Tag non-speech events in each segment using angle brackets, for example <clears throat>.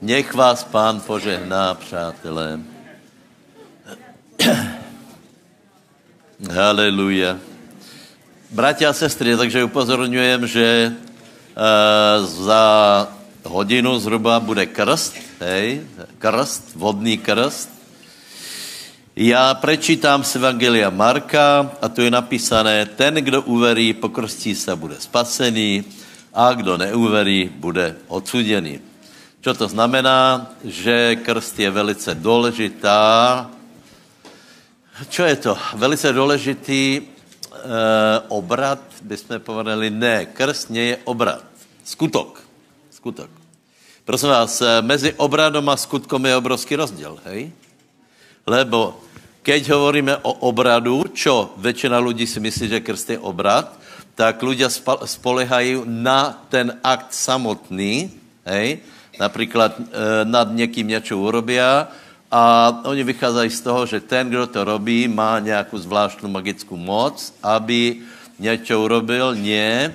Nech vás pán požehná, přátelé. <clears throat> Haleluja. Bratia a sestry, takže upozorňujem, že uh, za hodinu zhruba bude krst, hej, krst, vodný krst. Já prečítám z Evangelia Marka a tu je napísané, ten, kdo uverí, pokrstí se, bude spasený a kdo neuverí, bude odsuděný. Co to znamená? Že krst je velice důležitá. Co je to? Velice důležitý Eh, obrat, bychom povedali, ne, krst nie je obrat. Skutok. Skutok. Prosím vás, eh, mezi obradom a skutkom je obrovský rozdíl, hej? Lebo keď hovoríme o obradu, čo většina lidí si myslí, že krst je obrat, tak ľudia spolehají na ten akt samotný, hej? Například e, nad někým něco urobia a oni vycházejí z toho, že ten, kdo to robí, má nějakou zvláštnou magickou moc, aby něco urobil. Nie.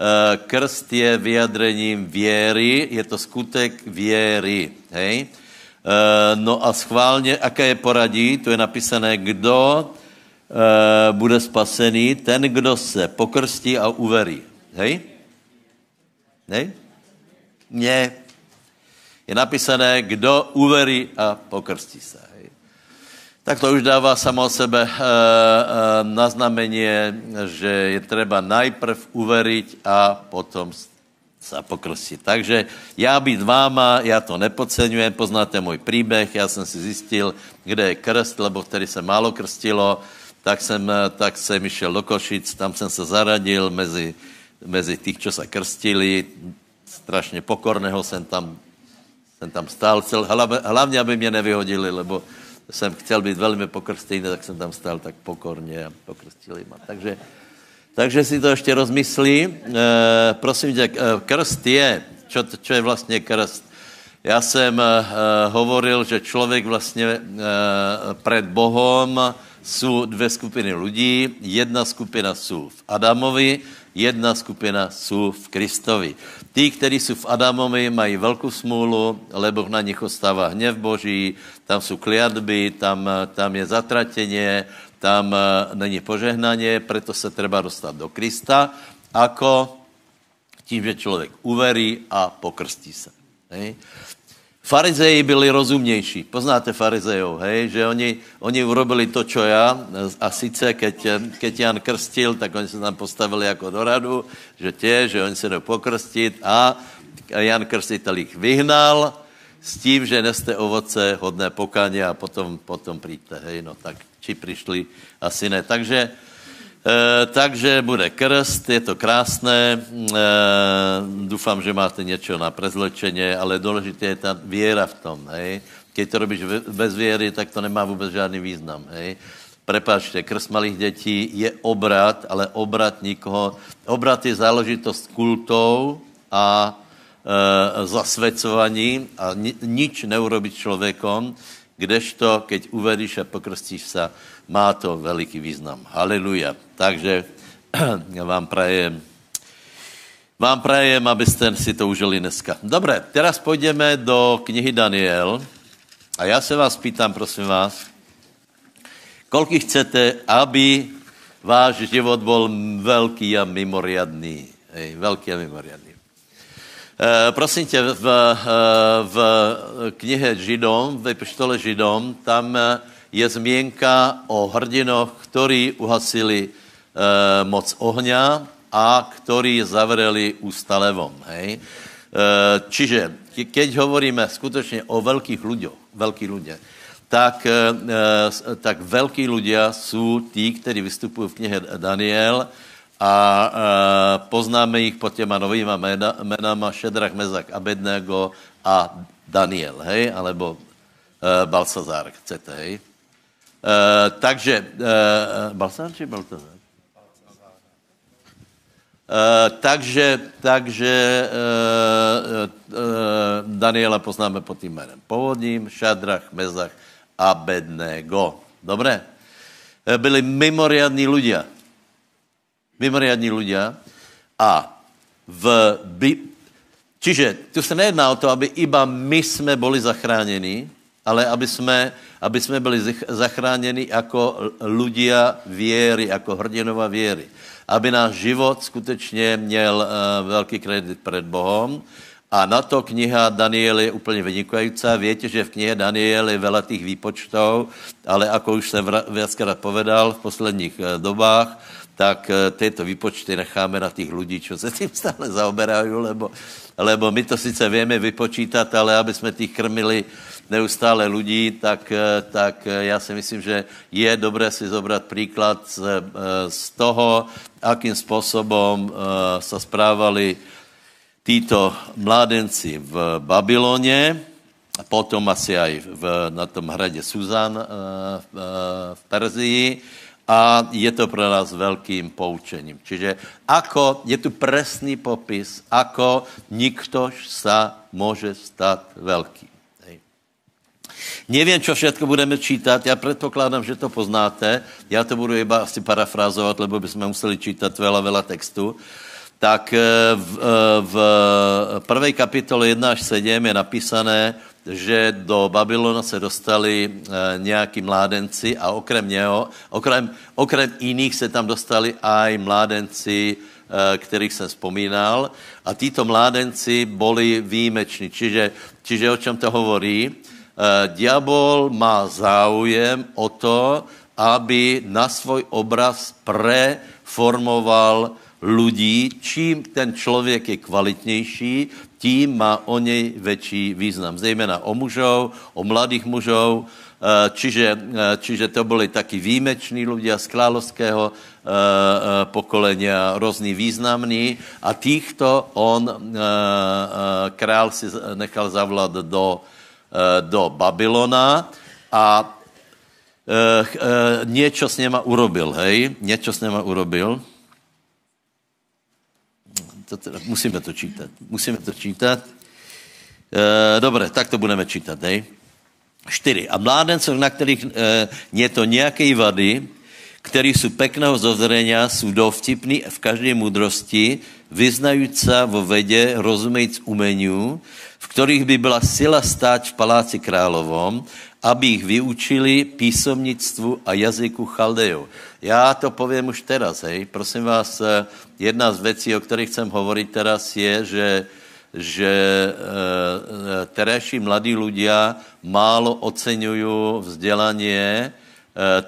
Eh, krst je vyjadrením věry, je to skutek věry. Hej? Eh, no a schválně, aké je poradí, to je napísané, kdo eh, bude spasený, ten, kdo se pokrstí a uverí. Hej? Hej? Ne, je napísané, kdo uverí a pokrstí se. Tak to už dává samo o sebe e, e, na znamenie, že je třeba najprv uveriť a potom se pokrstit. Takže já být váma, já to nepodceňujem, poznáte můj příběh, já jsem si zjistil, kde je krst, lebo vtedy se málo krstilo, tak jsem, tak jsem išel do Košic, tam jsem se zaradil mezi, mezi těch, co se krstili, strašně pokorného jsem tam jsem tam stál, cel, hlavně, aby mě nevyhodili, lebo jsem chtěl být velmi pokrstý, tak jsem tam stál tak pokorně a pokrstili ma. Takže, takže si to ještě rozmyslí. E, prosím tě, eh, krst je, čo, čo je vlastně krst? Já jsem e, hovoril, že člověk vlastně e, před Bohem jsou dvě skupiny lidí. Jedna skupina jsou v Adamovi, jedna skupina jsou v Kristovi. Tí, kteří jsou v Adamovi, mají velkou smůlu, lebo na nich ostává hněv Boží, tam jsou kliatby, tam, tam je zatratěně, tam eh, není požehnaně, proto se treba dostat do Krista, ako tím, že člověk uverí a pokrstí se. Hej. Farizeji byli rozumnější. Poznáte farizejov, hej? Že oni, oni urobili to, čo já. A sice, keď, keď Jan krstil, tak oni se tam postavili jako do radu, že tě, že oni se jdou pokrstit a Jan krstitel jich vyhnal s tím, že neste ovoce hodné pokáně a potom, potom přijďte, hej? No tak či přišli, asi ne. Takže E, takže bude krst, je to krásné, e, doufám, že máte něco na prezlečeně, ale důležité je ta věra v tom, hej. Když to robíš bez věry, tak to nemá vůbec žádný význam, hej. Prepáčte, krst malých dětí je obrat, ale obrat nikoho, obrat je záležitost kultou a e, zasvěcování a ni, nič neurobit člověkom, kdežto, keď uvedíš a pokrstíš se, má to veliký význam. Haleluja. Takže <clears throat> vám prajem, vám prajem, abyste si to užili dneska. Dobré, teraz půjdeme do knihy Daniel a já se vás pýtám, prosím vás, kolik chcete, aby váš život byl velký a mimoriadný. Hej, velký a mimoriadný. E, prosím tě, v, eh, v knihe Židom, v epištole Židom, tam je změnka o hrdinoch, ktorí uhasili e, moc ohňa a ktorí zavreli ústa levom. Hej? E, čiže, keď hovoríme skutečně o velkých ľuďoch, velký ľudia, tak, e, tak velký ľudia jsou tí, kteří vystupují v knihe Daniel a e, poznáme jich pod těma novýma jména, jménama Šedrach, Mezak, Abednego a Daniel, hej, alebo e, Balsazar, chcete, hej. Uh, takže, uh, Balsán či Baltazar? Uh, takže takže uh, uh, Daniela poznáme pod tím jménem povodním, Šadrach, Mezach a Bednego. Dobré? Byli mimoriadní ľudia. Mimoriadní ľudia a v, Čiže tu se nejedná o to, aby iba my jsme byli zachráněni, ale aby jsme, aby jsme byli zachráněni jako ľudia věry, jako hrdinova věry. Aby náš život skutečně měl uh, velký kredit před Bohem. A na to kniha Daniel je úplně vynikající. Víte, že v knihe Daniel je veľa tých výpočtov, ale jako už jsem viackrát povedal v posledních uh, dobách, tak uh, tyto výpočty necháme na těch lidí, co se tím stále zaoberají, lebo, lebo my to sice víme vypočítat, ale aby jsme těch krmili neustále lidí, tak, eh, tak eh, já si myslím, že je dobré si zobrat příklad z, eh, z toho, akým způsobem se správali títo mládenci v Babyloně, a potom asi aj v, na tom hradě Suzan v, Perzii, a je to pro nás velkým poučením. Čiže ako, je tu presný popis, ako niktož sa může stát velký. Nevím, co všetko budeme čítat, já předpokládám, že to poznáte, já to budu iba asi parafrázovat, lebo bychom museli čítat veľa, veľa textu. Tak eh, v, eh, v prvé kapitole 1 až 7 je napísané, že do Babylona se dostali eh, nějaký mládenci a okrem něho, okrem, okrem jiných se tam dostali aj mládenci, kterých jsem vzpomínal. A títo mládenci byli výjimeční. Čiže, čiže o čem to hovorí? Eh, diabol má záujem o to, aby na svůj obraz preformoval lidí. Čím ten člověk je kvalitnější, tím má o něj větší význam. Zejména o mužov, o mladých mužov, eh, čiže, eh, čiže to byli taky výjimeční lidé z královského pokolenia, různý významní a týchto on, král si nechal zavlat do, do Babylona a e, e, něco s něma urobil, hej? Něco s něma urobil. To teda, musíme to čítat. Musíme to čítat. E, dobré, tak to budeme čítat, hej? Čtyři. A mládencov, na kterých je to nějaké vady, který jsou pekného zozrenia, jsou dovtipní v každé moudrosti, vyznající vo vedě, rozumějíc umeniu, kterých by byla sila stát v paláci královom, aby jich vyučili písomnictvu a jazyku chaldejů. Já to povím už teraz, hej. Prosím vás, eh, jedna z věcí, o kterých chcem hovorit teraz, je, že, že e, terejší mladí ľudia málo oceňují vzdělání e,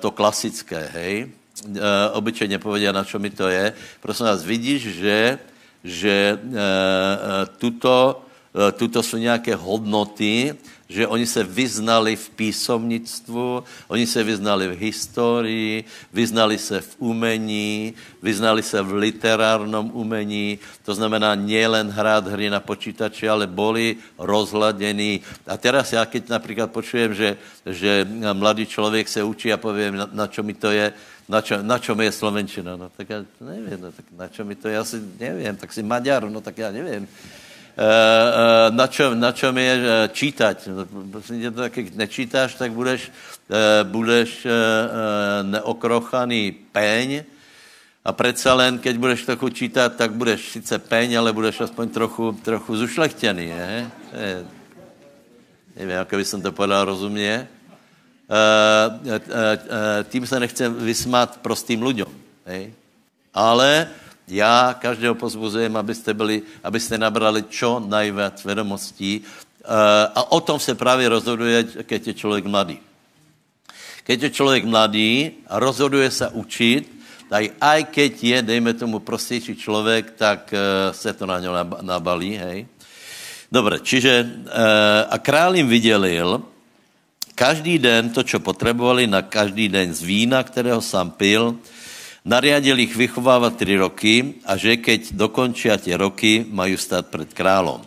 to klasické, hej. E, obyčejně povedia, na čo mi to je. Prosím vás, vidíš, že, že e, tuto Eh, tuto jsou nějaké hodnoty, že oni se vyznali v písomnictvu, oni se vyznali v historii, vyznali se v umení, vyznali se v literárnom umení, to znamená nielen hrát hry na počítači, ale boli rozhladění. A teraz já, keď například počujem, že, že mladý člověk se učí a povím, na, na čo mi to je, na, čo, na čom je Slovenčina? No tak já nevím, no, tak na čo mi to je, asi nevím, tak si Maďar, no tak já nevím. Eh, eh, na čem, na čem je eh, čítať. Prostě to taky nečítáš, tak budeš, budeš neokrochaný peň a přece len, keď budeš trochu čítat, tak budeš sice peň, ale budeš aspoň trochu, trochu zušlechtěný. Je? Nevím, jak by jsem to podal rozumně. Tím se nechcem vysmát prostým lidem. Ale já každého pozbuzujem, abyste, byli, abyste nabrali čo najvíc vědomostí eh, a o tom se právě rozhoduje, když je člověk mladý. Když je člověk mladý a rozhoduje se učit, tak aj keď je, dejme tomu, prostější člověk, tak eh, se to na něj nabalí, hej. Dobre, čiže eh, a král jim vydělil každý den to, co potřebovali na každý den z vína, kterého sám pil, Nariadil ich vychovávat tři roky a že keď dokončí tie roky, mají stát před králom.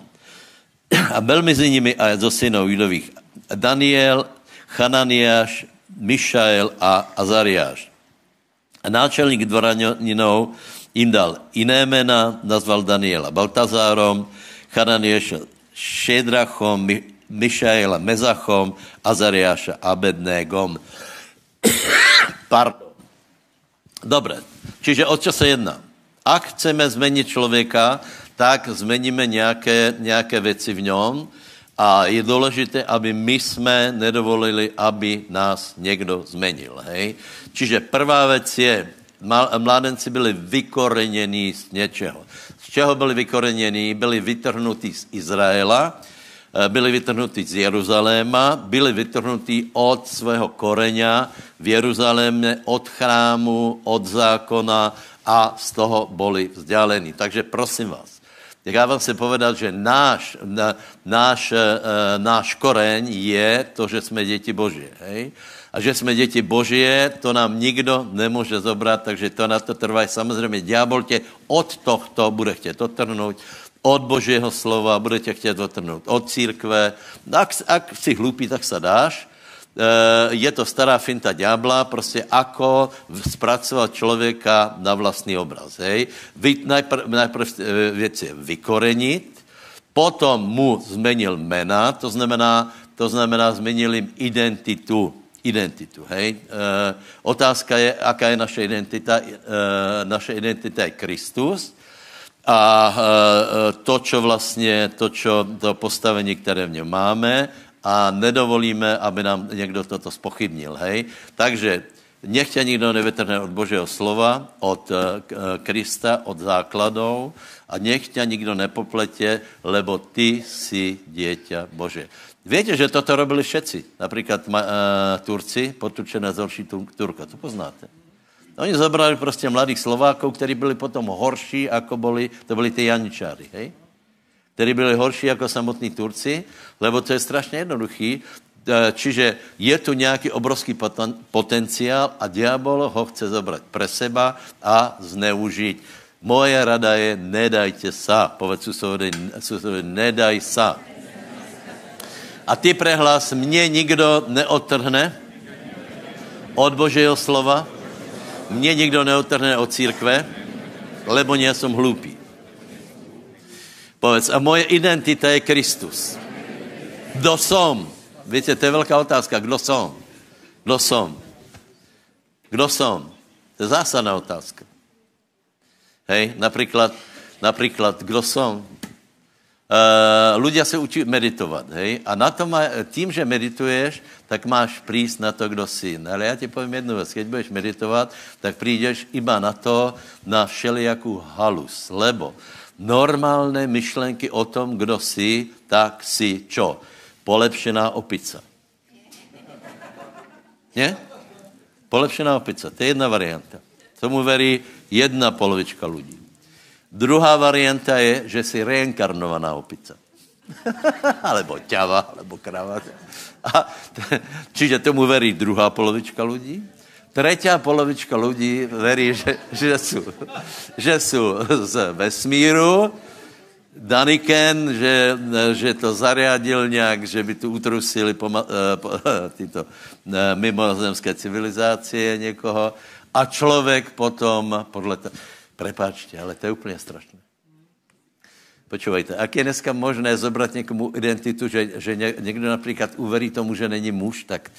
A byl mezi nimi a zo synov Judových Daniel, Hananiáš, Mišael a Azariáš. A náčelník dvoraninov jim dal jiné jména, nazval Daniela Baltazárom, Hananiáša Šedrachom, Mišaela Mezachom, Azariáša Abednégom. <coughs> Pardon. Dobré. Čiže o co se jedná? Ak chceme změnit člověka, tak zmeníme nějaké, nějaké věci v něm a je důležité, aby my jsme nedovolili, aby nás někdo zmenil. Hej? Čiže prvá věc je, mládenci byli vykoreněni z něčeho. Z čeho byli vykoreněni? Byli vytrhnutí z Izraela, byli vytrhnutí z Jeruzaléma, byli vytrhnutí od svého koreňa v Jeruzalémě, od chrámu, od zákona a z toho byli vzdálení. Takže prosím vás, já vám chci povedat, že náš, náš, eh, náš koreň je to, že jsme děti Boží. Hej? A že jsme děti Božie, to nám nikdo nemůže zobrat, takže to na to trvá. Samozřejmě ďábel tě od tohto bude chtět otrhnout, od Božího slova bude tě chtět otrhnout, od církve. Ak, ak si hlupý, tak se dáš, Eh, je to stará finta ďábla, prostě ako zpracovat člověka na vlastní obraz. Hej? Vy, najpr, najprv eh, je vykorenit, potom mu zmenil jména, to znamená, to znamená zmenil jim identitu. Identitu, hej? E, otázka je, aká je naše identita. E, naše identita je Kristus a e, to, čo vlastně, to, čo, to postavení, které v něm máme, a nedovolíme, aby nám někdo toto spochybnil. Hej? Takže nech tě nikdo nevytrhne od Božího slova, od uh, Krista, od základů a nech tě nikdo nepopletě, lebo ty jsi dieťa Bože. Víte, že toto robili všetci. Například uh, Turci, potučené zhorší Turka. To poznáte. Oni zabrali prostě mladých Slovákov, kteří byli potom horší, jako byli, to byli ty Janičáry. Hej? který byli horší jako samotní Turci, lebo to je strašně jednoduchý. E, čiže je tu nějaký obrovský potenciál a diabol ho chce zabrat pre seba a zneužít. Moje rada je, nedajte sa. Povedz susovi, susovi nedaj sa. A ty prehlas, mě nikdo neotrhne od Božího slova, mě nikdo neotrhne od církve, lebo nie som hlupý. Povedz, a moje identita je Kristus. Kdo som? Víte, to je velká otázka. Kdo som? Kdo som? Kdo som? To je zásadná otázka. Hej, například, například, kdo som? Uh, ľudia se učí meditovat, hej? A na to má, tím, že medituješ, tak máš prísť na to, kdo jsi. Ale já ti povím jednu věc. Keď budeš meditovat, tak přijdeš iba na to, na všelijakou halus. Lebo normálné myšlenky o tom, kdo jsi, tak si čo? Polepšená opica. Ne? Polepšená opica, to je jedna varianta. Tomu verí jedna polovička lidí. Druhá varianta je, že jsi reinkarnovaná opica. <laughs> alebo ťava, alebo krava. Čiže tomu verí druhá polovička lidí. Třetí polovička lidí verí, že, že, jsou, že jsou z vesmíru, Daniken, že, že to zariadil nějak, že by tu utrusili poma, eh, po, <laughs> tyto eh, mimozemské civilizácie někoho a člověk potom podle toho... Prepáčte, ale to je úplně strašné. Počúvajte, jak je dneska možné zobrat někomu identitu, že, že někdo například uverí tomu, že není muž, tak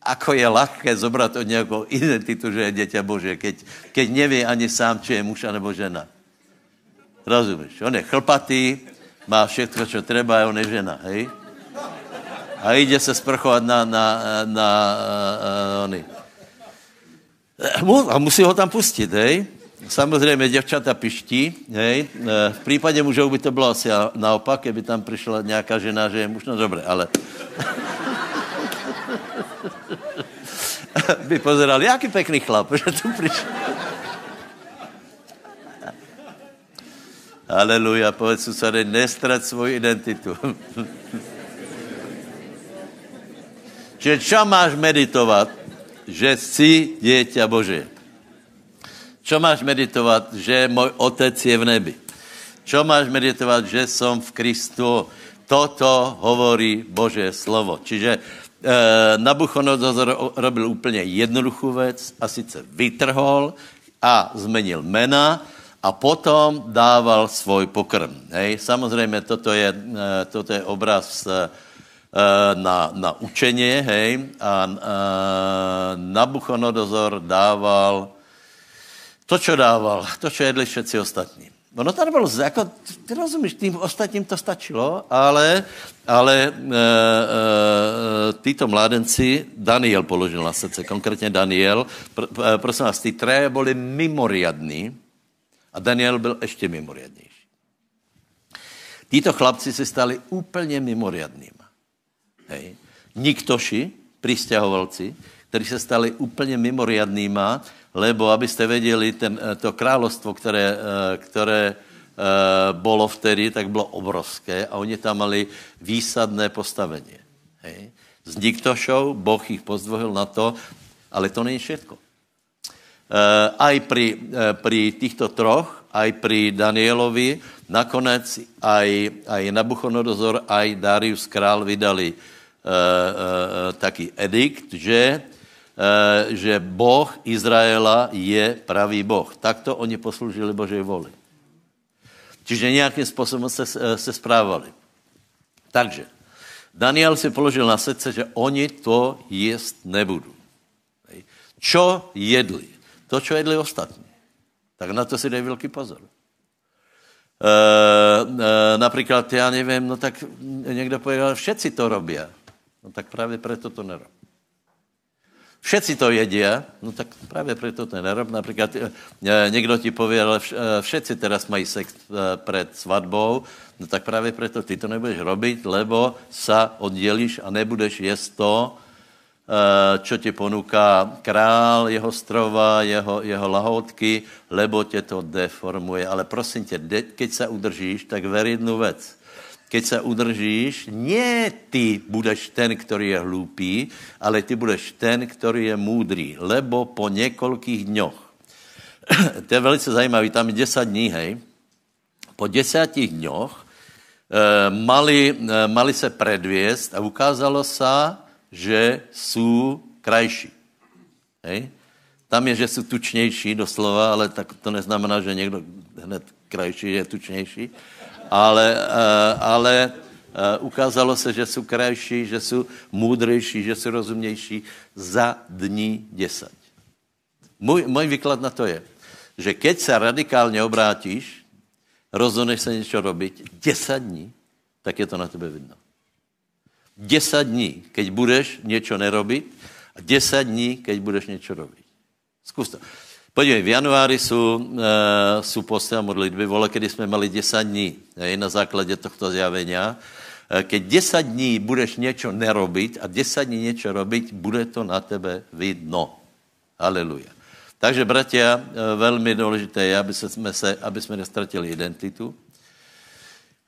ako je ľahké zobrať od nějakou identitu, že je dieťa Bože, keď, keď nevie ani sám, či je muž nebo žena. Rozumíš? On je chlpatý, má všechno, čo treba, a on je žena, hej? A ide se sprchovat na, na, na, na uh, ony. A musí ho tam pustit, hej? Samozřejmě děvčata piští, hej? V případě mužů by to bylo asi naopak, kdyby tam přišla nějaká žena, že je muž, no dobré, ale... <laughs> by pozeral, jaký pekný chlap, <laughs> že tu přišel. Aleluja, povedz susede, nestrať svoji identitu. <laughs> Čiže čo máš meditovat? Že jsi dieťa Bože. Čo máš meditovat? Že můj otec je v nebi. Čo máš meditovat? Že som v Kristu. Toto hovorí Bože slovo. Čiže Eh, Nabuchodonozor robil úplně jednoduchou věc a sice vytrhol a zmenil mena a potom dával svůj pokrm. Hej? Samozřejmě toto je, eh, toto je obraz eh, na, na učení, hej, a Nabuchodonozor dával to, co dával, to, co jedli všetci ostatní. Ono to nebylo, jako, ty rozumíš, tým ostatním to stačilo, ale, ale e, e, títo mládenci, Daniel položil na srdce, konkrétně Daniel, pr, e, prosím vás, ty treje byly mimoriadní a Daniel byl ještě mimoriadnější. Títo chlapci se stali úplně mimoriadnými. Hej. Niktoši, přistěhovalci, kteří se stali úplně mimoriadnýma, lebo abyste věděli, eh, to královstvo, které, eh, které eh, bylo vtedy, tak bylo obrovské a oni tam mali výsadné postavení. Hej. Z Niktošou Boh jich pozdvohil na to, ale to není všetko. Aj pri, pri týchto troch, aj pri Danielovi, nakonec aj, aj Nabuchodonozor, aj Darius král vydali uh, taký edikt, že že Boh Izraela je pravý Boh. Takto oni posloužili Božej voli. Čiže nějakým způsobem se, eh, se správali. Takže Daniel si položil na srdce, že oni to jíst nebudou. Čo jedli? To, čo jedli ostatní. Tak na to si dej velký pozor. E, e, například, já nevím, no tak někdo povedal, všetci to robí. No tak právě proto to nerobí. Všetci to jedia, no tak právě proto to nerob. Například eh, někdo ti pově, ale eh, všetci teraz mají sex před svatbou, no tak právě proto ty to nebudeš robit, lebo sa oddělíš a nebudeš jíst to, čo ti ponúká král, jeho strova, jeho, jeho lahotky, lebo tě to deformuje. Ale prosím tě, keď se udržíš, tak ver jednu věc keď se udržíš, nie ty budeš ten, který je hloupý, ale ty budeš ten, který je můdrý, lebo po několikých dňoch, <clears throat> to je velice zajímavé, tam je 10 dní, hej, po desátich dňoch e, mali, e, mali se predvěst a ukázalo se, že jsou krajší. Hej? Tam je, že jsou tučnější doslova, ale tak to neznamená, že někdo hned krajší je tučnější ale, eh, ale eh, ukázalo se, že jsou krajší, že jsou můdrejší, že jsou rozumnější za dní deset. Můj, můj výklad na to je, že keď se radikálně obrátíš, rozhodneš se něco robit, deset dní, tak je to na tebe vidno. Deset dní, keď budeš něco nerobit, a deset dní, keď budeš něco robit. Zkus to. Podívej, v januári jsou, uh, jsou posty a modlitby, vole, kdy jsme mali 10 dní hej, na základě tohto zjavenia. Uh, keď 10 dní budeš něco nerobit a 10 dní něco robit, bude to na tebe vidno. Aleluja. Takže, bratia, uh, velmi důležité je, aby jsme, se, aby jsme nestratili identitu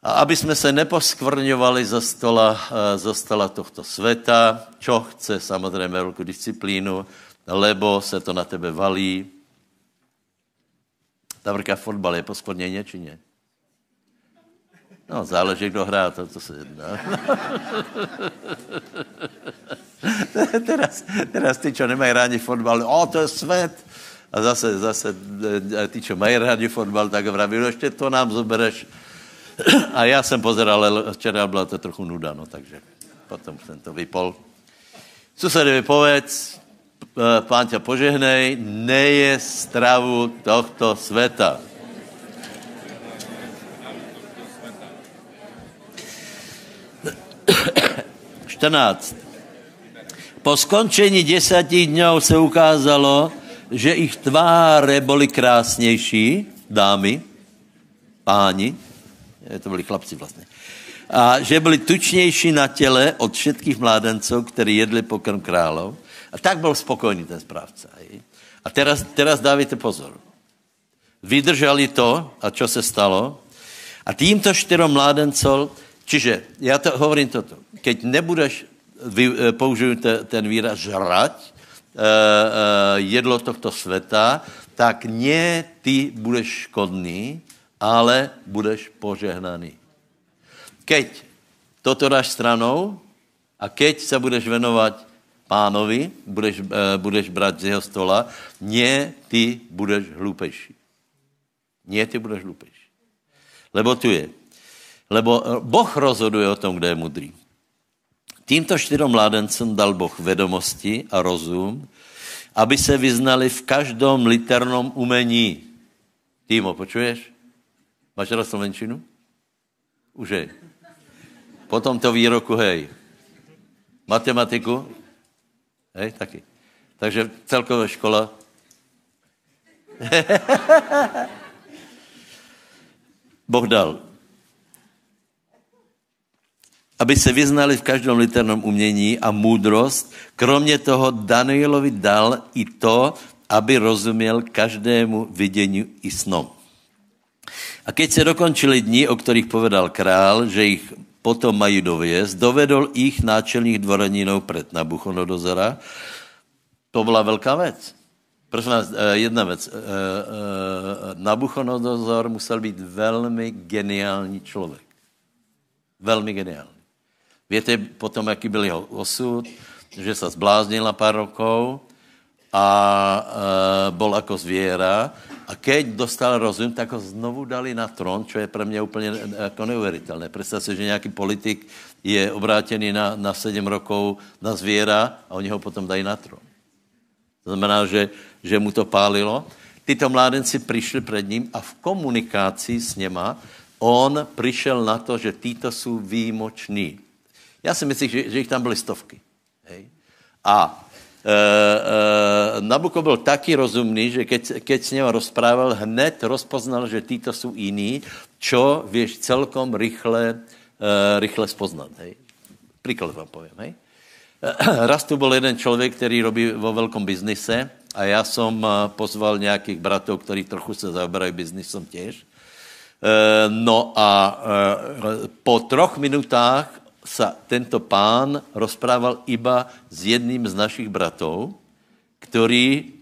a aby jsme se neposkvrňovali za stola, za stola tohto světa, čo chce samozřejmě velkou disciplínu, lebo se to na tebe valí, Například fotbal je poskvrněně, či ne? No, záleží, kdo hrá, to, to se jedná. <laughs> teraz, teraz ty, čo nemají rádi fotbal, o, to je svět. A zase, zase e, ty, čo mají rádi fotbal, tak vraví, no ještě to nám zobereš. <clears throat> A já jsem pozeral, ale včera byla to trochu nuda, no, takže potom jsem to vypol. Susedovi povedz, Eh, pán ťa požehnej, neje stravu tohto světa. Čtrnáct. Po skončení deseti dňů se ukázalo, že ich tváře byly krásnější, dámy, páni, to byli chlapci vlastně, a že byli tučnější na těle od všetkých mládenců, kteří jedli pokrm králov a tak byl spokojný ten správce. A teraz, teraz dávajte pozor. Vydrželi to, a co se stalo? A týmto čtyřom mládencov, čiže já to hovorím toto, keď nebudeš, vy, eh, použiju te, ten výraz žrať, e, e, jedlo tohto světa, tak ne ty budeš škodný, ale budeš požehnaný. Keď toto dáš stranou a keď se budeš venovat pánovi, budeš, uh, budeš brát z jeho stola, ne ty budeš hlupejší. Ne ty budeš hlupejší. Lebo tu je. Lebo eh, Boh rozhoduje o tom, kde je mudrý. Tímto čtyřom mládencům dal Boh vedomosti a rozum, aby se vyznali v každom liternom umení. Týmo, počuješ? Máš rád slovenčinu? Už je. Potom to výroku, hej. Matematiku? Hej, taky. Takže celková škola. <laughs> Boh dal. Aby se vyznali v každém liternom umění a můdrost. Kromě toho Danielovi dal i to, aby rozuměl každému vidění i snom. A keď se dokončili dní, o kterých povedal král, že jich potom mají dověst, dovedl jich náčelných dvoraninů před Nabuchodonozora. To byla velká věc. Prosím vás, eh, jedna věc. Eh, eh, Nabuchodonozor musel být velmi geniální člověk. Velmi geniální. Víte potom, jaký byl jeho osud, že se zbláznil na pár rokov a bol jako zvěra a keď dostal rozum, tak ho znovu dali na trón, čo je pro mě úplně jako neuvěřitelné. Představ si, že nějaký politik je obrátený na, na 7 rokov na zvěra a oni ho potom dají na trón. To znamená, že, že mu to pálilo. Tyto mládenci přišli před ním a v komunikaci s něma on přišel na to, že títo jsou výjimoční. Já si myslím, že, že jich tam byly stovky. Hej. A e, e, Nabuko byl taky rozumný, že keď, keď s ním rozprával, hned rozpoznal, že títo jsou jiní, čo věš celkom rychle, e, rychle spoznat. Hej. Příklad vám povím. Hej. <clears throat> Raz tu byl jeden člověk, který robí vo velkom biznise a já jsem pozval nějakých bratů, kteří trochu se zaoberají biznisom těž. No a po troch minutách sa tento pán rozprával iba s jedným z našich bratov, který,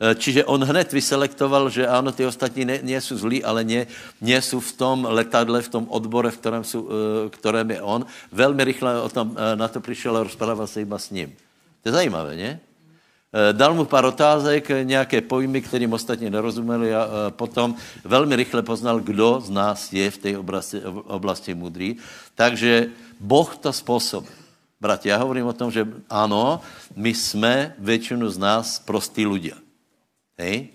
e, čiže on hned vyselektoval, že ano, ty ostatní ne, nie jsou zlí, ale nie, nie jsou v tom letadle, v tom odbore, v kterém, jsou, e, kterém je on. Velmi rychle o tom, e, na to přišel a rozprával se iba s ním. To je zajímavé, ne? Dal mu pár otázek, nějaké pojmy, kterým ostatně nerozuměli a potom velmi rychle poznal, kdo z nás je v té oblasti, oblasti mudrý. Takže Boh to způsobil. Bratě, já hovorím o tom, že ano, my jsme většinu z nás prostí lidé. Hej? E,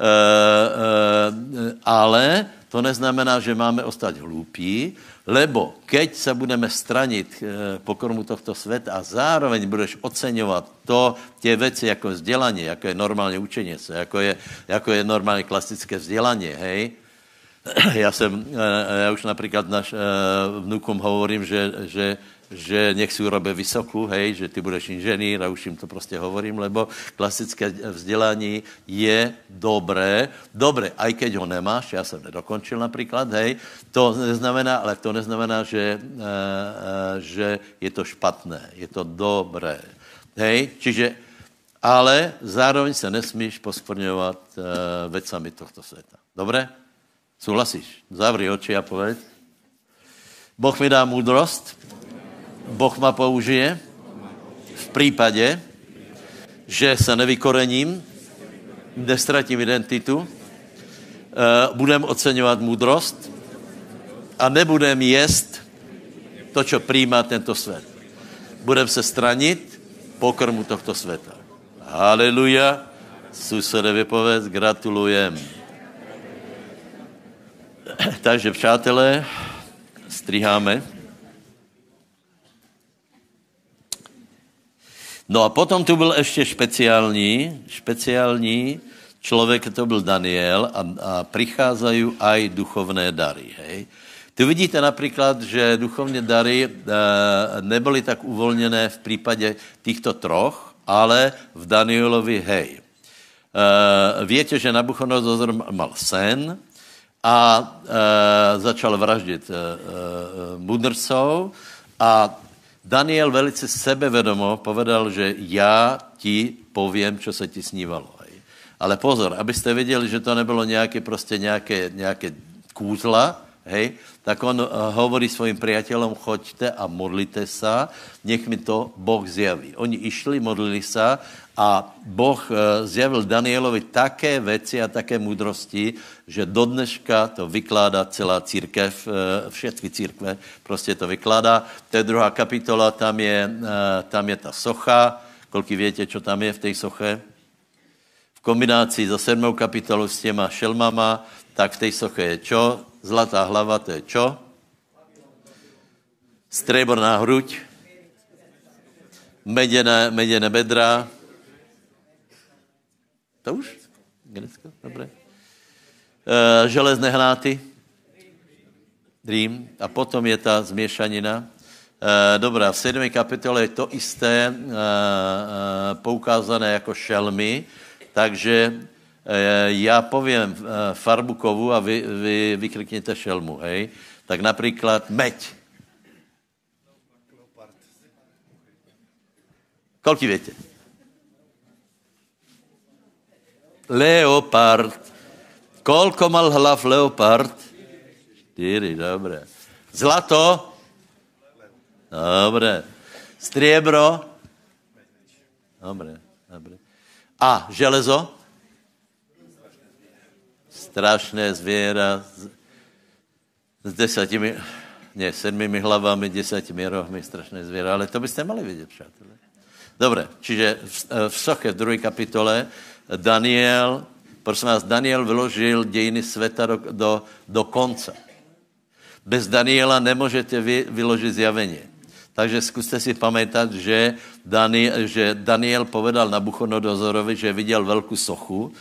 e, ale to neznamená, že máme ostať hloupí, lebo keď se budeme stranit e, pokormu tohto světa a zároveň budeš oceňovat to, tě věci jako vzdělání, jako je normálně učení se, jako je, jako je normálně klasické vzdělání, hej, <clears throat> já jsem, eh, já už například naš eh, vnukům hovorím, že, že, že nech si urobí vysokou, hej, že ty budeš inženýr a už jim to prostě hovorím, lebo klasické vzdělání je dobré, dobré, aj keď ho nemáš, já jsem nedokončil například, hej, to neznamená, ale to neznamená, že, eh, že je to špatné, je to dobré, hej, čiže ale zároveň se nesmíš poskvrňovat vecami tohto světa. Dobré? Souhlasíš? Zavři oči a povedz. Boh mi dá moudrost, Boh ma použije v případě, že se nevykorením, nestratím identitu, eh, budem oceňovat moudrost a nebudem jíst to, co přijímá tento svět. Budem se stranit pokrmu tohto světa. Haleluja. Susedovi povedz, gratulujem. <coughs> Takže přátelé, striháme. No a potom tu byl ještě speciální, speciální člověk, to byl Daniel a, a přicházají aj duchovné dary. Hej. Tu vidíte například, že duchovné dary e, nebyly tak uvolněné v případě těchto troch, ale v Danielovi hej. E, víte, že Nabuchodonozor mal sen, a e, začal vraždit e, e, a Daniel velice sebevedomo povedal, že já ti povím, co se ti snívalo. Ale pozor, abyste viděli, že to nebylo nějaké prostě nějaké, nějaké kůzla, hej, tak on uh, hovorí svým priateľom, choďte a modlite sa, nech mi to Boh zjaví. Oni išli, modlili sa a Boh uh, zjavil Danielovi také věci a také moudrosti, že do dneška to vykládá celá církev, uh, všechny církve prostě to vykládá. To je druhá kapitola, tam je, uh, tam je ta socha, kolik větě, co tam je v té soche? V kombinaci za sedmou kapitolu s těma šelmama, tak v té soche je čo? zlatá hlava, to je čo? Stréborná hruď, meděné, meděné bedra. To už? Grecko, dobré. E, železné hnáty, Rím, a potom je ta změšanina. E, dobrá, v 7. kapitole je to isté e, e, poukázané jako šelmy, takže já povím farbu kovu a vy, vy vyklikněte šelmu, hej. Tak například meď. Kolik větě? Leopard. Kolko mal hlav leopard? Čtyři, dobré. Zlato? Dobré. Stříbro? Dobré, dobré. A železo? Strašné zvěra s, s desátimi, ne, sedmými hlavami, desátimi rohmi, strašné zvěra, ale to byste mali vědět, přátelé. Dobré, čiže v, v Soche, v druhé kapitole, Daniel, prosím vás, Daniel vyložil dějiny světa do, do, do konce. Bez Daniela nemůžete vy, vyložit zjavení. Takže zkuste si pamatovat, že, Dani, že Daniel povedal na Buchonodozorovi, že viděl velkou sochu.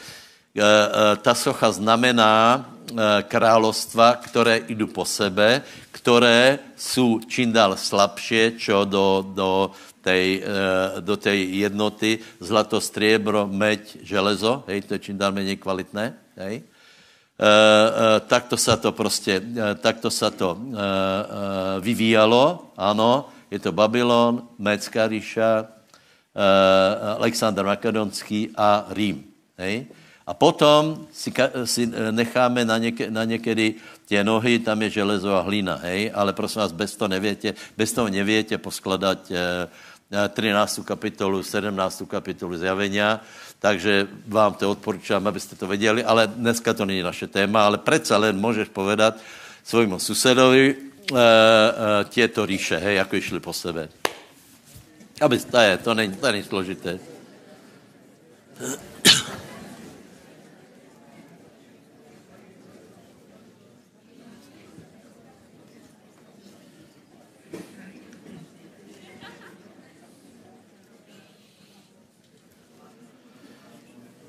E, e, ta socha znamená e, královstva, které jdou po sebe, které jsou čím dál slabší, čo do, do tej, eh, do tej jednoty zlato, striebro, meď, železo, hej, to je čím dál méně kvalitné, hej. E, e, takto se to prostě, e, takto se to e, e, vyvíjalo, ano, je to Babylon, Médská ríša, e, Alexander Makedonský a Rím, hej. A potom si, si necháme na, něke, na někdy tě nohy, tam je železo a hlína, hej, ale prosím vás, bez toho nevětě, bez toho nevětě poskladat e, 13. kapitolu, 17. kapitolu zjavenia, takže vám to odporučám, abyste to věděli, ale dneska to není naše téma, ale přece len můžeš povedat svojmu susedovi e, e, těto ríše, hej, jako išli po sebe. Aby, to je, to není, to není složité.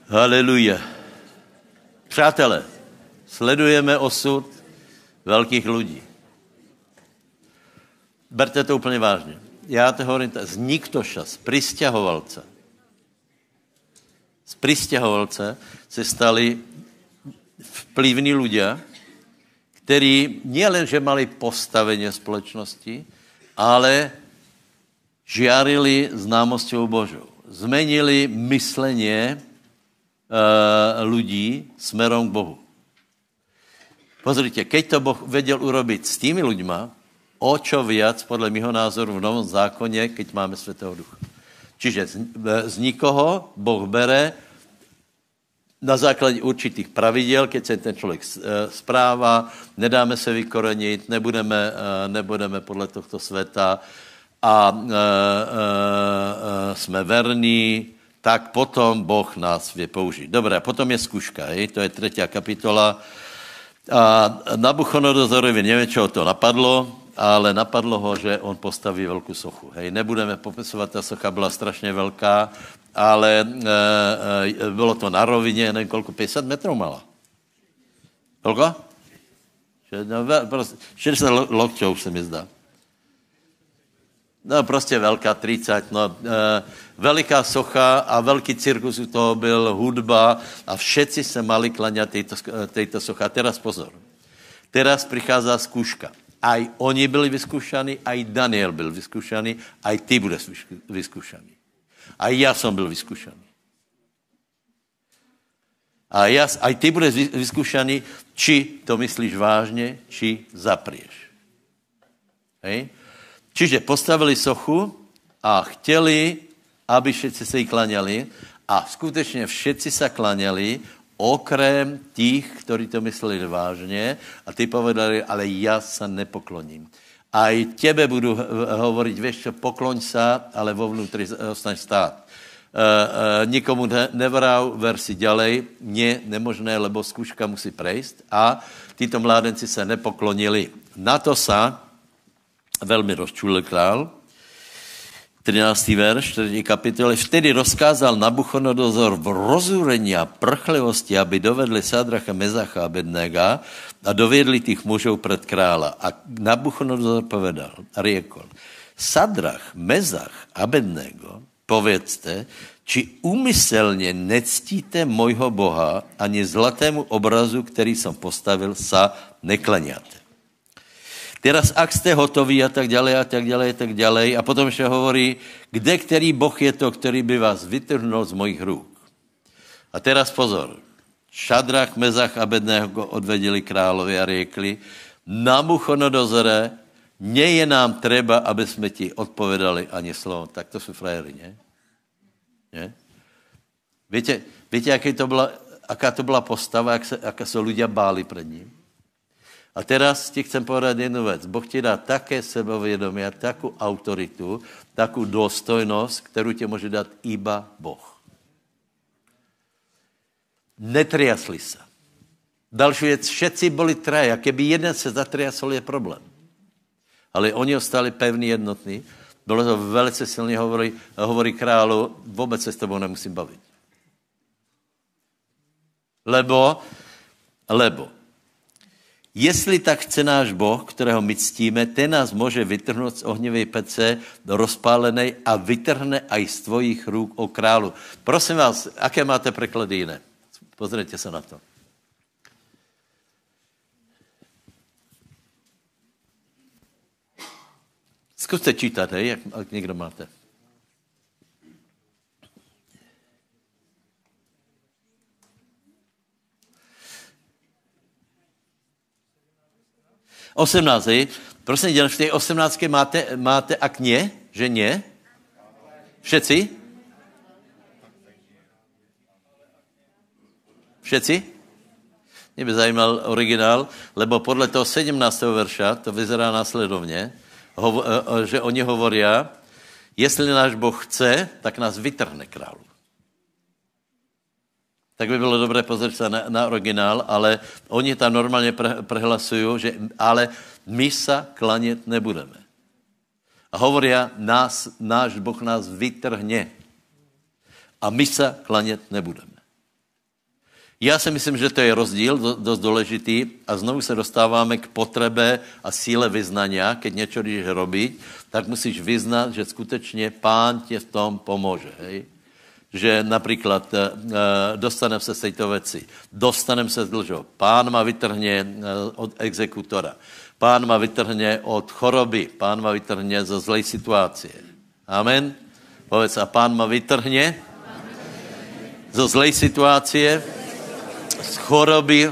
Haleluja. Přátelé, sledujeme osud velkých lidí. Berte to úplně vážně. Já to hovorím, z Niktoša, z pristěhovalce, z pristěhovalce se stali vplyvní lidé, který nielen, že mali postavení společnosti, ale žiarili známostí Božou. Zmenili mysleně lidí smerom k Bohu. Pozrite, keď to Boh věděl urobit s tými lidma, o čo viac, podle mého názoru, v Novom zákoně, keď máme Světého Ducha. Čiže z, z nikoho Boh bere na základě určitých pravidel, keď se ten člověk správa, nedáme se vykorenit, nebudeme, nebudeme podle tohto světa a e, e, e, jsme verní, tak potom Boh nás vě použít. Dobré, potom je zkuška, hej? to je třetí kapitola. A Nabuchodonozorovi nevím, čeho to napadlo, ale napadlo ho, že on postaví velkou sochu. Hej, nebudeme popisovat, ta socha byla strašně velká, ale e, e, bylo to na rovině, nevím kolko, 50 metrů mala. Kolko? 60 no, lokťů se mi zdá. No prostě velká 30, no, e, veliká socha a velký cirkus u toho byl, hudba a všetci se mali klaňat tejto, tejto socha. Teraz pozor. Teraz přichází zkuška. Aj oni byli vyzkušaní, aj Daniel byl vyzkušaný, aj ty budeš vyzkušaný. A já jsem byl vyzkušaný. A já, aj ty budeš vyzkušaný, či to myslíš vážně, či zaprieš. Hej? Čiže postavili sochu a chtěli, aby všetci se jí klaňali a skutečně všetci se klaňali, okrem těch, kteří to mysleli vážně a ty povedali, ale já se nepokloním. A i těbe budu hovoriť, víš čo, pokloň se, ale vo vnútri ostaň stát. uh, nikomu ne, nevral versi ďalej, nie, nemožné, lebo zkuška musí prejsť a títo mládenci se nepoklonili. Na to sa velmi rozčulil král, 13. verš 4. kapitoly. Vtedy rozkázal Nabuchodonozor v rozúrení a prchlivosti, aby dovedli Sadracha, Mezacha a Bednega a dovedli tých mužov před krála. A Nabuchodonozor povedal riekol, Sadrach, Mezach a Bednego, povedzte, či úmyselně nectíte mojho Boha ani zlatému obrazu, který jsem postavil, sa nekleniate. Teraz, ak jste hotoví a tak dále a tak dále a tak dále. A potom ještě hovorí, kde který Boh je to, který by vás vytrhnul z mojich růk. A teraz pozor. Šadrach, Mezach a Bedného odvedili královi a řekli, Nabuchodonozore, nie je nám treba, aby jsme ti odpovedali ani slovo. Tak to jsou frajery, ne? ne? Víte, víte, jaký to byla, aká to byla postava, jak se, jaká se lidé báli před ním? A teraz ti chcem povedať jednu vec. Boh ti dá také sebevědomí a takú autoritu, takú důstojnost, kterou ti může dát iba Boh. Netriasli se. Další věc, všetci byli. A keby jeden se zatriasol, je problém. Ale oni ostali pevný, jednotný. Bylo to velice silně, hovorí, hovorí králu, vůbec se s tebou nemusím bavit. Lebo, lebo, Jestli tak chce náš Boh, kterého my ctíme, ten nás může vytrhnout z ohnivé pece do rozpálenej a vytrhne aj z tvojich růk o králu. Prosím vás, aké máte preklady jiné? Pozrite se na to. Zkuste čítat, hej, jak, jak někdo máte. 18. Prosím tě, v té 18. máte, máte a kně, že ne? Všetci? Všetci? Mě by zajímal originál, lebo podle toho 17. verša to vyzerá následovně, eh, eh, že oni hovorí, jestli náš Boh chce, tak nás vytrhne králu tak by bylo dobré pozrieť se na, na originál, ale oni tam normálně pre, prehlasují, že ale my sa klanět nebudeme. A hovorí, nás, náš Boh nás vytrhne. A my sa klanět nebudeme. Já si myslím, že to je rozdíl dost důležitý a znovu se dostáváme k potrebe a síle vyznania. Keď něco jdeš robiť, tak musíš vyznat, že skutečně pán tě v tom pomůže. Hej? Že například uh, dostaneme se z této věci, dostaneme se z dlžo. Pán ma vytrhne uh, od exekutora. Pán ma vytrhne od choroby. Pán ma vytrhne zo zlej situácie. Amen. Povedz, a pán ma vytrhne zo zlej situácie, z choroby,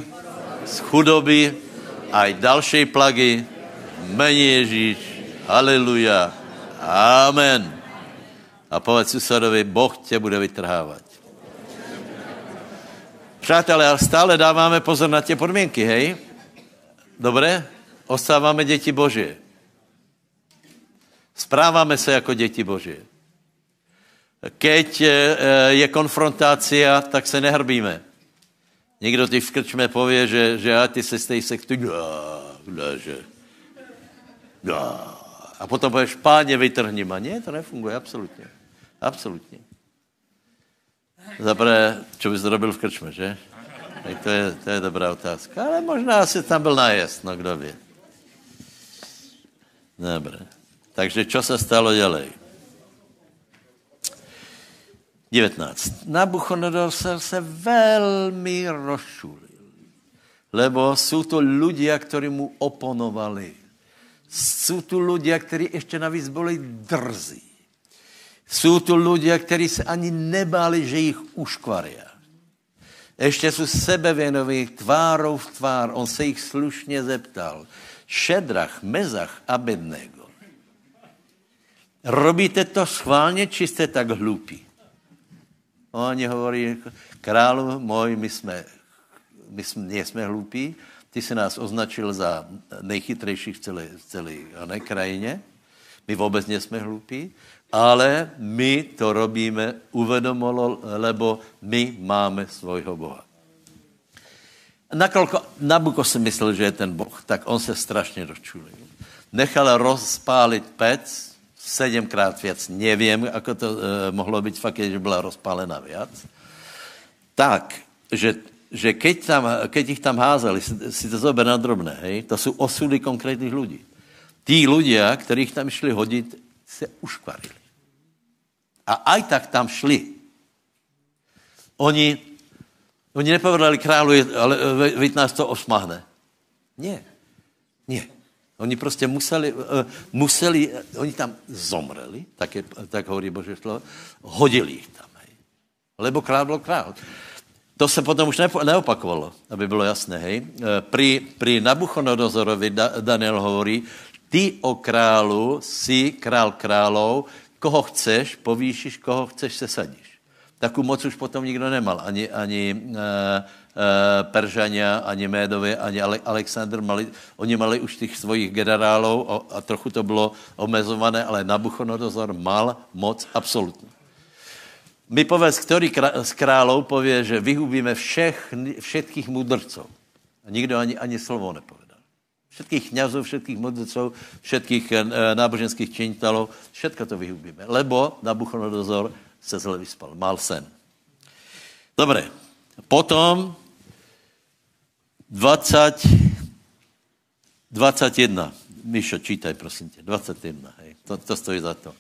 z chudoby, aj další plagy. Mení Ježíš. Haleluja. Amen a povedz susedovi, Boh tě bude vytrhávat. Přátelé, ale stále dáváme pozor na tě podmínky, hej? Dobré? Ostáváme děti Boží. Správáme se jako děti Boží. Keď eh, je konfrontácia, tak se nehrbíme. Někdo ty v krčme pově, že, že a ty se z té sekty, že, a potom pověš, páně vytrhni ma. Ne, to nefunguje, absolutně. Absolutně. Zaprvé, co bys zrobil v krčme, že? Tak to je, to je dobrá otázka. Ale možná si tam byl najest, no kdo ví. Dobré. Takže co se stalo dělej? 19. Nabuchodonozor se velmi rozšulil, lebo jsou to ľudia, kteří mu oponovali. Jsou tu ľudia, kteří ještě navíc byli drzí. Jsou tu lidé, kteří se ani nebáli, že jich uškvaria. Ještě jsou sebevěnoví tvárou v tvár. On se jich slušně zeptal. Šedrach, Mezach a Bednego. Robíte to schválně, či jste tak hlupí? Oni hovorí, králu můj, my jsme, my jsme, nejsme hlupí, ty se nás označil za nejchytrejších v celé, v celé ne, krajině, My vůbec nejsme hlupí, ale my to robíme uvedomolo, lebo my máme svojho Boha. Nakolko Nabuko si myslel, že je ten Boh, tak on se strašně rozčulil. Nechal rozpálit pec, sedmkrát věc, nevím, ako to e, mohlo být fakt, že byla rozpálena viac. Tak, že, že keď, tam, keď ich tam házeli, si, si to zober na drobné, hej, to jsou osudy konkrétních lidí. Tí ľudia, kterých tam šli hodit, se uškvarili. A aj tak tam šli. Oni, oni nepovedali králu, ale veď nás to osmahne. Ne. Ne. Oni prostě museli, uh, museli, oni tam zomreli, tak, je, tak hovorí Bože slovo, hodili ich tam. Hej. Lebo král byl král. To se potom už neopakovalo, aby bylo jasné. Hej. Pri, pri Nabuchodonozorovi Daniel hovorí, ty o králu si král králov, koho chceš, povýšíš, koho chceš, sesadíš. Takovou moc už potom nikdo nemal. Ani, ani uh, uh, Peržania, ani Médovi, ani Ale, Alexander mali, oni mali už těch svojich generálů a, a trochu to bylo omezované, ale Nabuchodonozor mal moc absolutní. My povedz, který z králů pově, že vyhubíme všech, všetkých mudrců. A nikdo ani, ani slovo nepově všetkých knězů, všetkých modlců, všetkých e, náboženských činitelů, všetko to vyhubíme. Lebo Nabuchodonozor se zle vyspal, mal sen. Dobré, potom 20, 21. Míšo, čítaj, prosím tě. 21, hej. To, to stojí za to.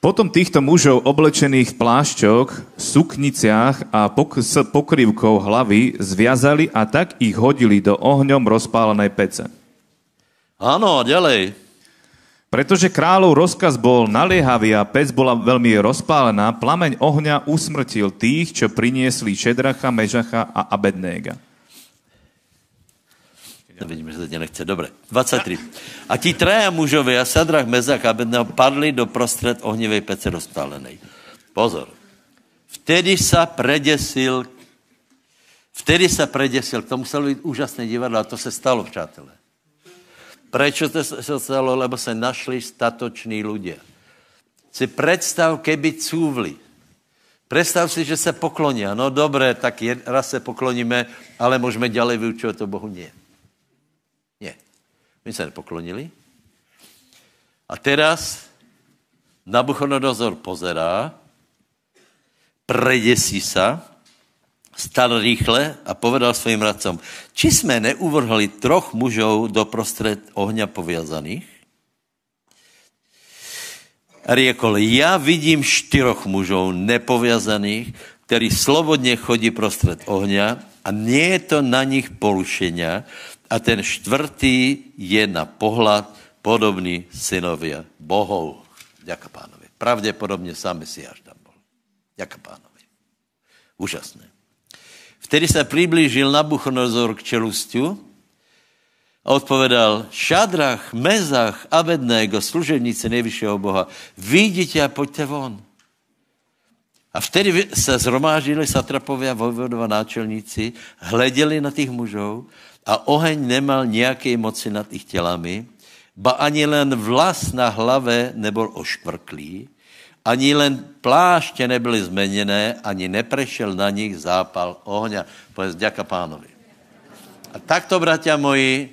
Potom týchto mužov oblečených v plášťoch, sukniciach a pok- s pokrývkou hlavy zviazali a tak ich hodili do ohňom rozpálenej pece. Áno, ďalej. Pretože kráľov rozkaz bol naliehavý a pec bola veľmi rozpálená, plameň ohňa usmrtil tých, čo priniesli Šedracha, Mežacha a Abednéga. Vidíme, že to tě nechce. Dobré. 23. A ti traja mužové a Sadrach, Mezach a Abednego padli do prostřed ohnivej pece rozpálenej. Pozor. Vtedy sa predesil, vtedy sa predesil, to muselo být úžasné divadlo a to se stalo, přátelé. Prečo to se stalo? Lebo se našli statoční ľudia. Si představ, keby cúvli. Představ si, že se pokloní. No dobré, tak raz se pokloníme, ale můžeme ďalej vyučovat to Bohu. Nie. My se nepoklonili. A teraz Nabuchodonozor pozerá, preděsí se, stal rýchle a povedal svým radcom, či jsme neuvrhli troch mužov do prostřed ohňa povězaných? A řekl, já vidím čtyroch mužov nepovězaných, který slobodně chodí prostřed ohňa a nie je to na nich porušenia, a ten čtvrtý je na pohled podobný synovia bohov. Ďaká pánovi. Pravděpodobně sám Mesiáš tam byl. Ďaká pánovi. Úžasné. Vtedy se přiblížil Nabuchodonozor k čelustu a odpovedal, Šadrach, Mezach, Abednego, služebníci nejvyššího Boha, vidíte a pojďte von. A vtedy se zhromáždili satrapovia, vojvodova náčelníci, hleděli na těch mužů a oheň nemal nějaké moci nad ich tělami, ba ani len vlas na hlave nebyl oškvrklý, ani len pláště nebyly zmeněné, ani neprešel na nich zápal ohňa. Povedz, děka pánovi. A takto, bratia moji,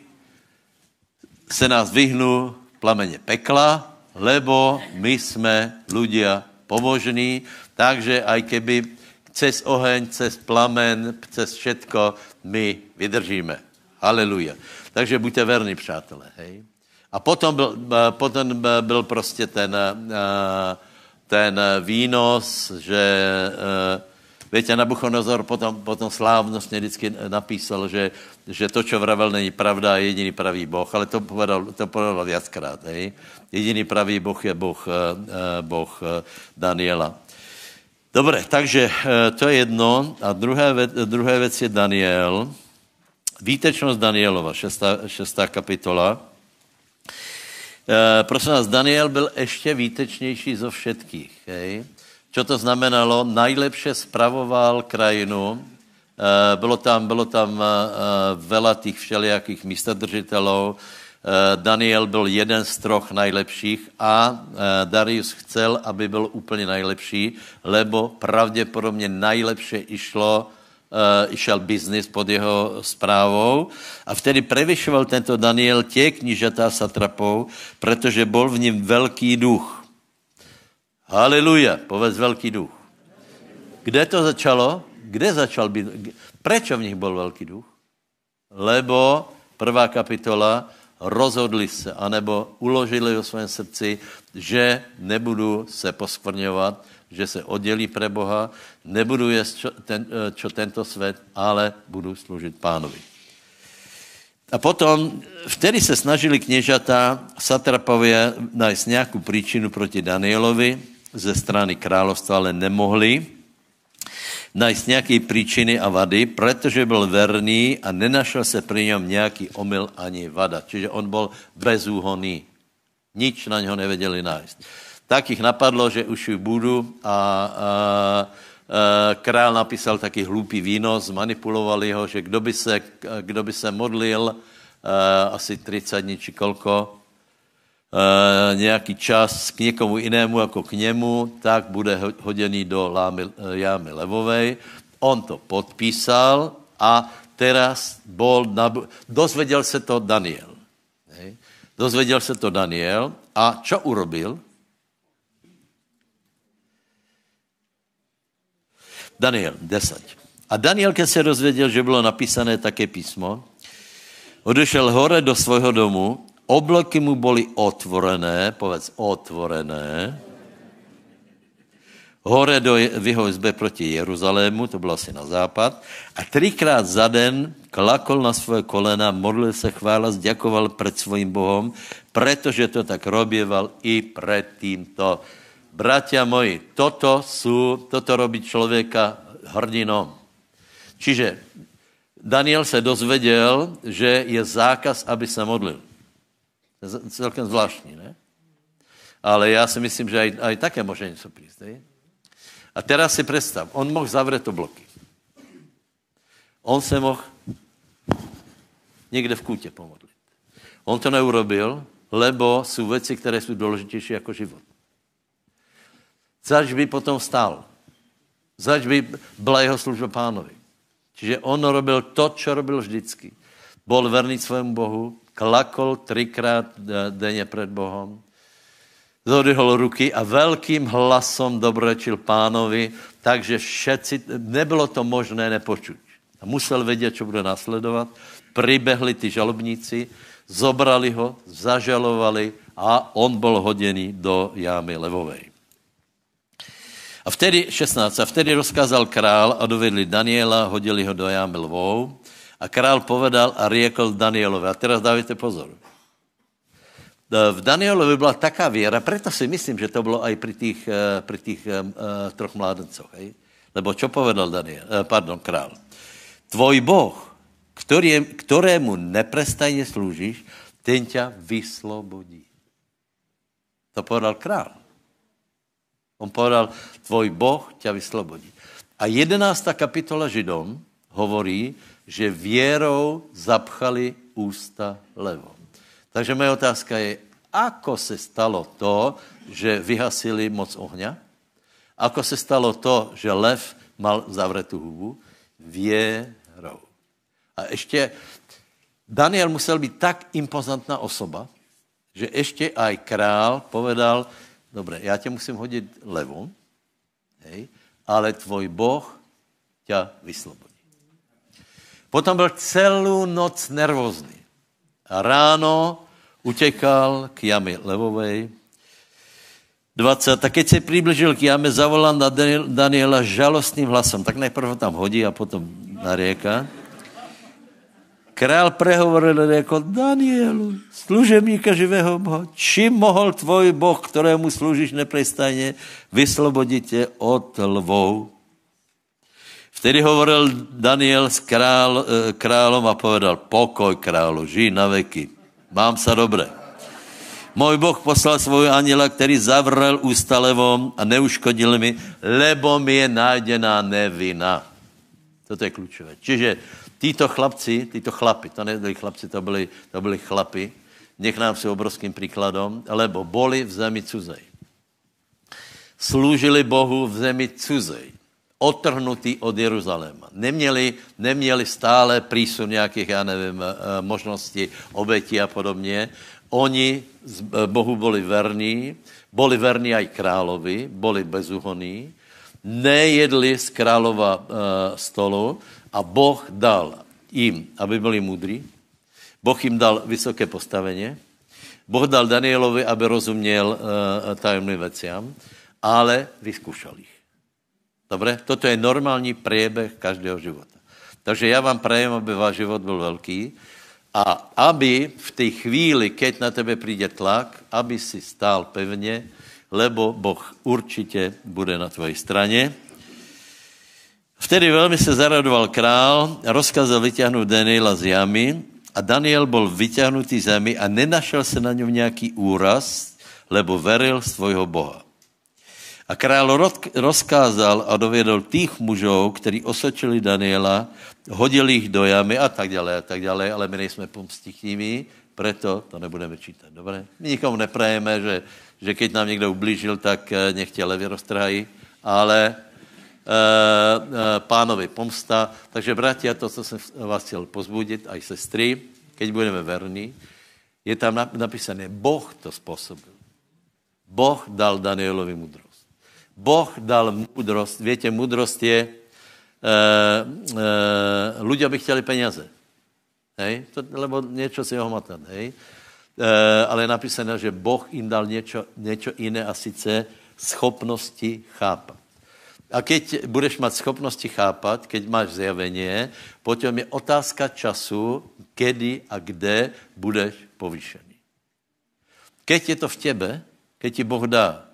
se nás vyhnu plameně pekla, lebo my jsme ľudia pobožní, takže aj keby cez oheň, cez plamen, cez všetko, my vydržíme. Haleluja. Takže buďte verní, přátelé. Hej? A potom byl, eh, potom byl prostě ten, eh, ten výnos, že eh, Víte, Nabuchodonozor potom, potom slávnostně vždycky napísal, že, že to, čo vravel, není pravda, je jediný pravý Boh, ale to povedal, to povedal viackrát. Hej? Jediný pravý Boh je Boh, boh Daniela. Dobře, takže to je jedno. A druhé, druhé věc je Daniel. Výtečnost Danielova, šestá, šestá kapitola. E, prosím vás, Daniel byl ještě výtečnější zo všetkých. Hej? Co to znamenalo? Najlepše spravoval krajinu, e, bylo tam, bylo tam e, vela těch všelijakých místodržitelů, Daniel byl jeden z troch najlepších a Darius chcel, aby byl úplně najlepší, lebo pravděpodobně najlepše išlo uh, išel biznis pod jeho zprávou a vtedy prevyšoval tento Daniel tě knížatá satrapou, protože byl v ním velký duch. Haleluja, povedz velký duch. Kde to začalo? Kde začal být? Proč v nich byl velký duch? Lebo prvá kapitola rozhodli se, anebo uložili o svém srdci, že nebudu se poskvrňovat, že se oddělí pre Boha, nebudu jíst čo, ten, eh, čo tento svět, ale budu sloužit pánovi. A potom, vtedy se snažili kněžata satrapově najít nějakou příčinu proti Danielovi ze strany královstva, ale nemohli najít nějaké příčiny a vady, protože byl verný a nenašel se při něm nějaký omyl ani vada. Čiže on byl bezúhonný. Nič na něho nevěděli najít tak jich napadlo, že už budu a, a, král napísal taky hlupý výnos, manipulovali ho, že kdo by se, kdo by se modlil asi 30 dní či kolko, nějaký čas k někomu jinému jako k němu, tak bude hoděný do lámy, jámy levovej. On to podpísal a teraz bol, dozvěděl se to Daniel. Dozvěděl se to Daniel a čo urobil? Daniel 10. A Daniel, keď se dozvěděl, že bylo napísané také písmo, odešel hore do svého domu, obloky mu byly otvorené, povedz otvorené, hore do, jeho izbe proti Jeruzalému, to bylo asi na západ, a třikrát za den klakol na svoje kolena, modlil se, chvála, zďakoval před svým Bohem, protože to tak roběval i před tímto. Bratia moji, toto sú, toto robí člověka hrdinom. Čiže Daniel se dozvěděl, že je zákaz, aby se modlil. To celkem zvláštní, ne? Ale já si myslím, že aj, aj také může něco přijít. A teraz si představ, on mohl zavřet obloky. On se mohl někde v kůtě pomodlit. On to neurobil, lebo jsou věci, které jsou důležitější jako život. Zač by potom stál. Zač by byla jeho služba pánovi. Čiže on robil to, co robil vždycky. Byl verný svému Bohu, klakol třikrát denně před Bohem, zodihol ruky a velkým hlasom dobrečil pánovi, takže všetci, nebylo to možné nepočuť. A musel vědět, co bude následovat. Pribehli ty žalobníci, zobrali ho, zažalovali a on byl hoděný do jámy levovej. A vtedy, 16, a vtedy rozkázal král a dovedli Daniela, hodili ho do jámy lvou a král povedal a riekl Danielovi. A teraz dávajte pozor. V Danielovi byla taká věra, proto si myslím, že to bylo i při těch, při těch uh, troch mládencoch. Hej? Lebo čo povedal Daniel, uh, pardon, král? Tvoj Boh, který, kterému neprestajně sloužíš, ten tě vyslobodí. To povedal král. On povedal, tvoj Boh tě vyslobodí. A jedenáctá kapitola Židom hovorí, že věrou zapchali ústa levo. Takže moje otázka je, ako se stalo to, že vyhasili moc ohňa? Ako se stalo to, že lev mal zavretou hubu? Věrou. A ještě Daniel musel být tak impozantná osoba, že ještě aj král povedal, Dobré, já tě musím hodit levou, hej, ale tvoj Boh tě vyslobodí. Potom byl celou noc nervózní. A ráno utekal k jamy levovej. 20. Tak keď se přiblížil k jame, zavolal na Daniela žalostným hlasem. Tak nejprve tam hodí a potom narieka. Král prehovoril jako Danielu, služebníka živého Boha, čím mohl tvoj Boh, kterému služíš neprestajně, vyslobodit tě od lvou? Vtedy hovoril Daniel s král, eh, králom a povedal, pokoj králu, žij na veky, mám se dobré. Můj Boh poslal svou aniela, který zavrel ústa levom a neuškodil mi, lebo mi je nájdená nevina. Toto je klíčové. Čiže Títo chlapci, títo chlapy, to nebyli chlapci, to byli, to byli chlapy, nech nám jsou obrovským příkladem, lebo boli v zemi cuzej. Slúžili Bohu v zemi cuzej otrhnutí od Jeruzaléma. Neměli, neměli stále prísun nějakých, já nevím, eh, možností, obetí a podobně. Oni eh, Bohu byli verní, byli verní aj královi, byli bezúhoní, nejedli z králova uh, stolu a Boh dal jim, aby byli mudrí, Boh jim dal vysoké postavení, Boh dal Danielovi, aby rozuměl uh, tajemným veciam, ale vyskúšal ich. Dobre? Toto je normální priebeh každého života. Takže já vám prajem, aby váš život byl velký a aby v té chvíli, keď na tebe přijde tlak, aby si stál pevně, lebo Boh určitě bude na tvojej straně. Vtedy velmi se zaradoval král, rozkazal vyťahnout Daniela z jamy a Daniel byl vyťahnutý z jamy a nenašel se na něm nějaký úraz, lebo veril svojho Boha. A král rozkázal a dovědol tých mužů, kteří osočili Daniela, hodili jich do jamy a tak dále a tak dále, ale my nejsme pomstichtiví, proto to nebudeme čítat. Dobré? My nikomu neprajeme, že, že keď nám někdo ublížil, tak eh, nech levě roztrhají, ale e, e, pánovi pomsta. Takže, bratia, to, co jsem vás chtěl pozbudit, aj sestry, keď budeme verní, je tam napísané, Boh to způsobil. Boh dal Danielovi mudro. Boh dal moudrost. Víte, moudrost je, ľudia by chtěli peněze. Hej? To, lebo něco si ohmatat. Hej? E, ale je napísané, že Boh jim dal něco, něco jiné a sice schopnosti chápat. A keď budeš mít schopnosti chápat, keď máš zjavení, potom je otázka času, kedy a kde budeš povýšený. Keď je to v tebe, keď ti Boh dá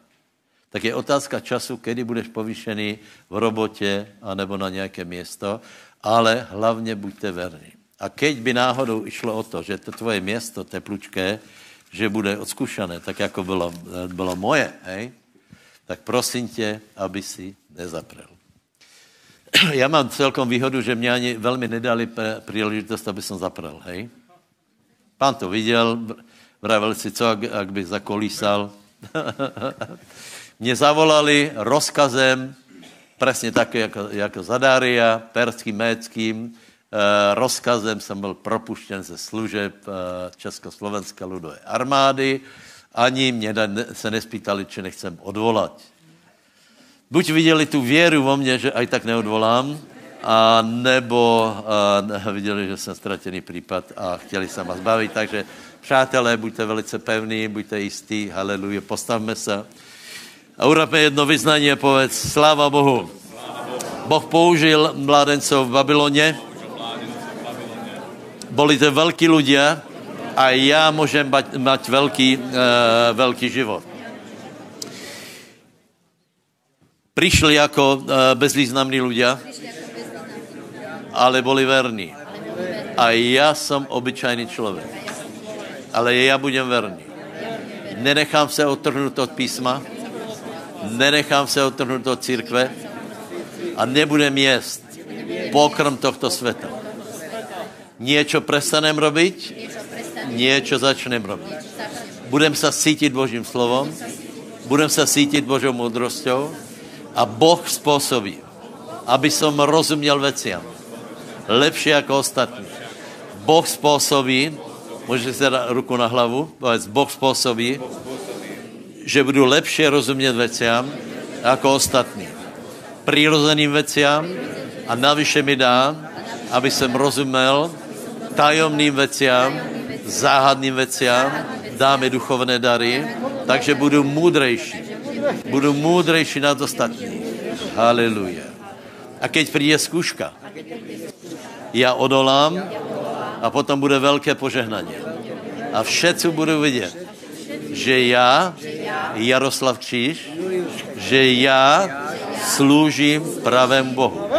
tak je otázka času, kedy budeš povýšený v robotě anebo na nějaké město, ale hlavně buďte verní. A keď by náhodou išlo o to, že to tvoje město teplučké, že bude odskušané, tak jako bylo, bylo moje, hej, tak prosím tě, aby si nezaprel. <clears throat> Já mám celkom výhodu, že mě ani velmi nedali příležitost, aby jsem zaprel, hej. Pán to viděl, vravil si, co, ak, ak bych zakolísal. <laughs> mě zavolali rozkazem, přesně tak, jako, jako Zadária, perským, méckým, rozkazem jsem byl propuštěn ze služeb eh, Československé ludové armády. Ani mě se nespýtali, či nechcem odvolat. Buď viděli tu věru vo mně, že aj tak neodvolám, a nebo a, viděli, že jsem ztratěný případ a chtěli se vás zbavit. Takže přátelé, buďte velice pevní, buďte jistí, haleluja, postavme se. A urobme jedno vyznání a povedz, sláva Bohu. Boh použil mládencov v Babyloně, boli to velký ľudia a já můžem mať velký, uh, velký život. Přišli jako uh, bezvýznamní ľudia, ale boli verní. A já jsem obyčajný člověk. Ale já budem verný. Nenechám se otrhnout od písma, nenechám se otrhnout od církve a nebudem jíst pokrm tohto světa. Něco prestanem robiť, něco začnem robiť. Budem se cítit Božím slovom, budem se cítit Božou moudrostou a Boh způsobí, aby som rozuměl veciam. Lepší jako ostatní. Boh způsobí, můžete si dát ruku na hlavu, povedz, Boh způsobí, že budu lepše rozumět veciam jako ostatní. Přirozeným veciam a navyše mi dá, aby jsem rozuměl tajomným veciam, záhadným veciam, dá mi duchovné dary, takže budu můdrejší. Budu můdrejší nad ostatní. Haleluja. A keď přijde zkuška, já odolám a potom bude velké požehnání. A všetci budou vidět, že já, Jaroslav Kříž, že já sloužím pravému Bohu.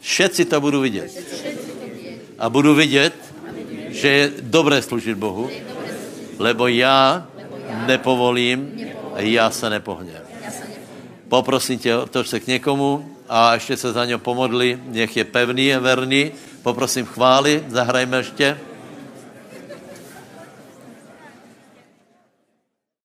Všetci to budu vidět. A budu vidět, že je dobré služit Bohu, lebo já nepovolím, já se nepohněm. Poprosím tě, otoč se k někomu a ještě se za něj pomodli, nech je pevný a verný. Poprosím chvály, zahrajme ještě.